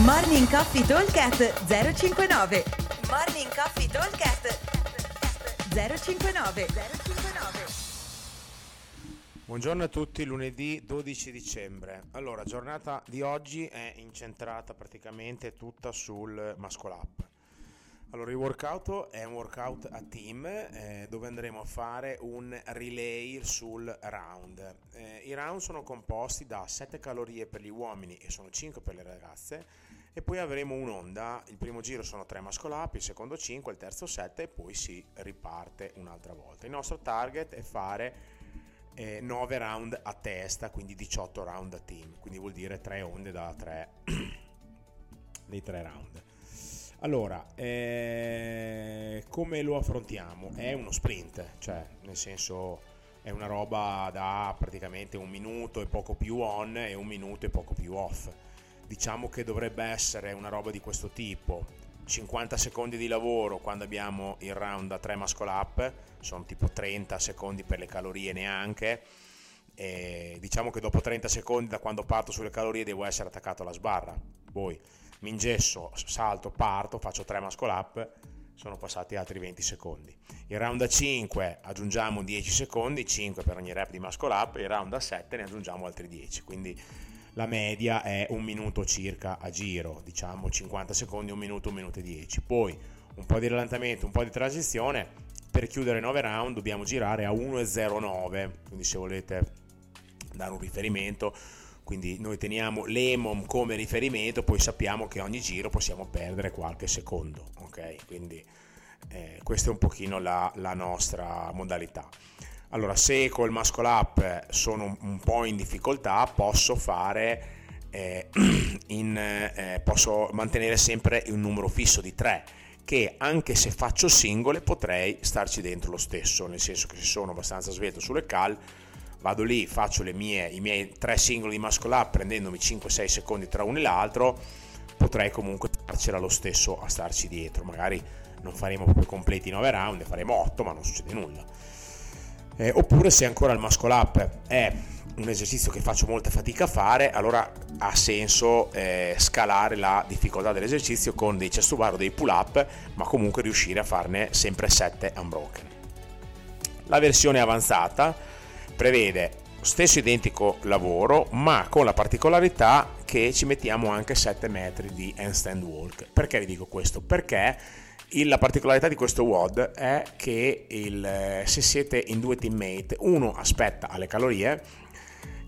Morning Coffee Talkcast 059 Morning Coffee Talkcast 059 059 Buongiorno a tutti, lunedì 12 dicembre. Allora, giornata di oggi è incentrata praticamente tutta sul Up. Allora, il workout è un workout a team eh, dove andremo a fare un relay sul round. Eh, I round sono composti da 7 calorie per gli uomini e sono 5 per le ragazze e poi avremo un'onda, il primo giro sono 3 muscle up, il secondo 5, il terzo 7 e poi si riparte un'altra volta. Il nostro target è fare eh, 9 round a testa, quindi 18 round a team, quindi vuol dire 3 onde da 3 dei 3 round. Allora, eh, come lo affrontiamo? È uno sprint, cioè nel senso è una roba da praticamente un minuto e poco più on e un minuto e poco più off. Diciamo che dovrebbe essere una roba di questo tipo. 50 secondi di lavoro quando abbiamo il round da 3 muscle up, sono tipo 30 secondi per le calorie neanche. E diciamo che dopo 30 secondi da quando parto sulle calorie devo essere attaccato alla sbarra. Poi mi ingesso, salto, parto, faccio 3 muscle up, sono passati altri 20 secondi. Il round a 5 aggiungiamo 10 secondi, 5 per ogni rep di muscle up, il round a 7 ne aggiungiamo altri 10, quindi la media è un minuto circa a giro, diciamo 50 secondi, un minuto, un minuto e 10. Poi un po' di rallentamento, un po' di transizione, per chiudere 9 round dobbiamo girare a 1,09, quindi se volete dare un riferimento quindi noi teniamo l'EMOM come riferimento, poi sappiamo che ogni giro possiamo perdere qualche secondo, ok? Quindi eh, questa è un pochino la, la, nostra modalità. Allora, se col muscle up sono un po' in difficoltà, posso fare eh, in, eh, posso mantenere sempre un numero fisso di 3 che anche se faccio singole potrei starci dentro lo stesso, nel senso che se sono abbastanza svelto sulle cal vado lì, faccio mie, i miei tre singoli di muscle up prendendomi 5-6 secondi tra uno e l'altro, potrei comunque farcela lo stesso a starci dietro. Magari non faremo proprio completi 9 round, ne faremo 8, ma non succede nulla. Eh, oppure se ancora il muscle up è un esercizio che faccio molta fatica a fare, allora ha senso eh, scalare la difficoltà dell'esercizio con dei chest bar o dei pull up, ma comunque riuscire a farne sempre 7 unbroken. La versione avanzata prevede stesso identico lavoro ma con la particolarità che ci mettiamo anche 7 metri di handstand walk perché vi dico questo? perché la particolarità di questo WOD è che il, se siete in due teammate uno aspetta alle calorie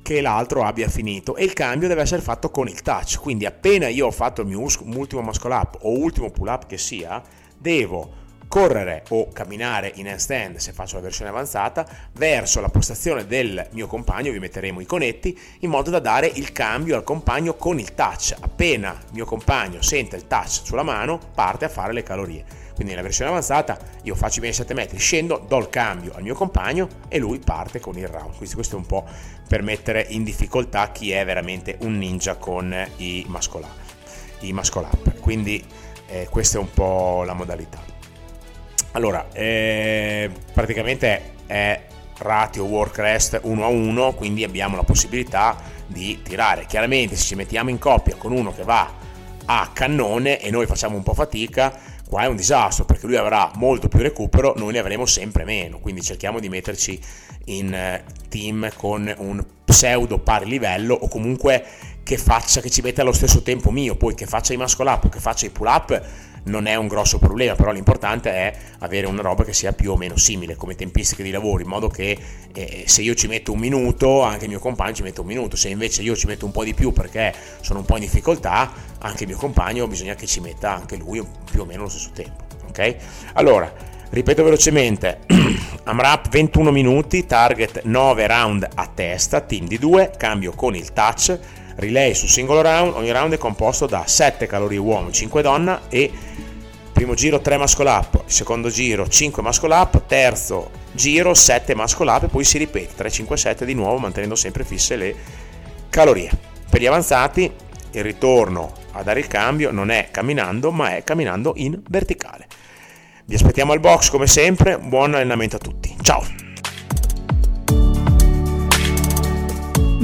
che l'altro abbia finito e il cambio deve essere fatto con il touch quindi appena io ho fatto il mio ultimo muscle up o ultimo pull up che sia devo correre o camminare in handstand se faccio la versione avanzata verso la postazione del mio compagno, vi metteremo i conetti in modo da dare il cambio al compagno con il touch. Appena il mio compagno sente il touch sulla mano, parte a fare le calorie. Quindi nella versione avanzata io faccio i miei 7 metri, scendo, do il cambio al mio compagno e lui parte con il round. Quindi questo è un po' per mettere in difficoltà chi è veramente un ninja con i muscle up. I muscle up. Quindi eh, questa è un po' la modalità. Allora, eh, praticamente è ratio work rest 1 a 1, quindi abbiamo la possibilità di tirare. Chiaramente se ci mettiamo in coppia con uno che va a cannone e noi facciamo un po' fatica, qua è un disastro perché lui avrà molto più recupero, noi ne avremo sempre meno, quindi cerchiamo di metterci in eh, team con un pseudo pari livello o comunque che faccia che ci metta allo stesso tempo mio, poi che faccia i muscle up che faccia i pull up non è un grosso problema, però l'importante è avere una roba che sia più o meno simile come tempistiche di lavoro, in modo che eh, se io ci metto un minuto, anche il mio compagno ci mette un minuto, se invece io ci metto un po' di più perché sono un po' in difficoltà, anche il mio compagno bisogna che ci metta anche lui più o meno allo stesso tempo. Ok? Allora, ripeto velocemente, AMRAP 21 minuti, target 9 round a testa, team di 2, cambio con il touch, relay su singolo round, ogni round è composto da 7 calorie uomo, 5 donna e primo giro 3 muscle up, secondo giro 5 muscle up, terzo giro 7 muscle up e poi si ripete 3, 5, 7 di nuovo mantenendo sempre fisse le calorie. Per gli avanzati il ritorno a dare il cambio non è camminando ma è camminando in verticale. Vi aspettiamo al box come sempre, buon allenamento a tutti. Ciao!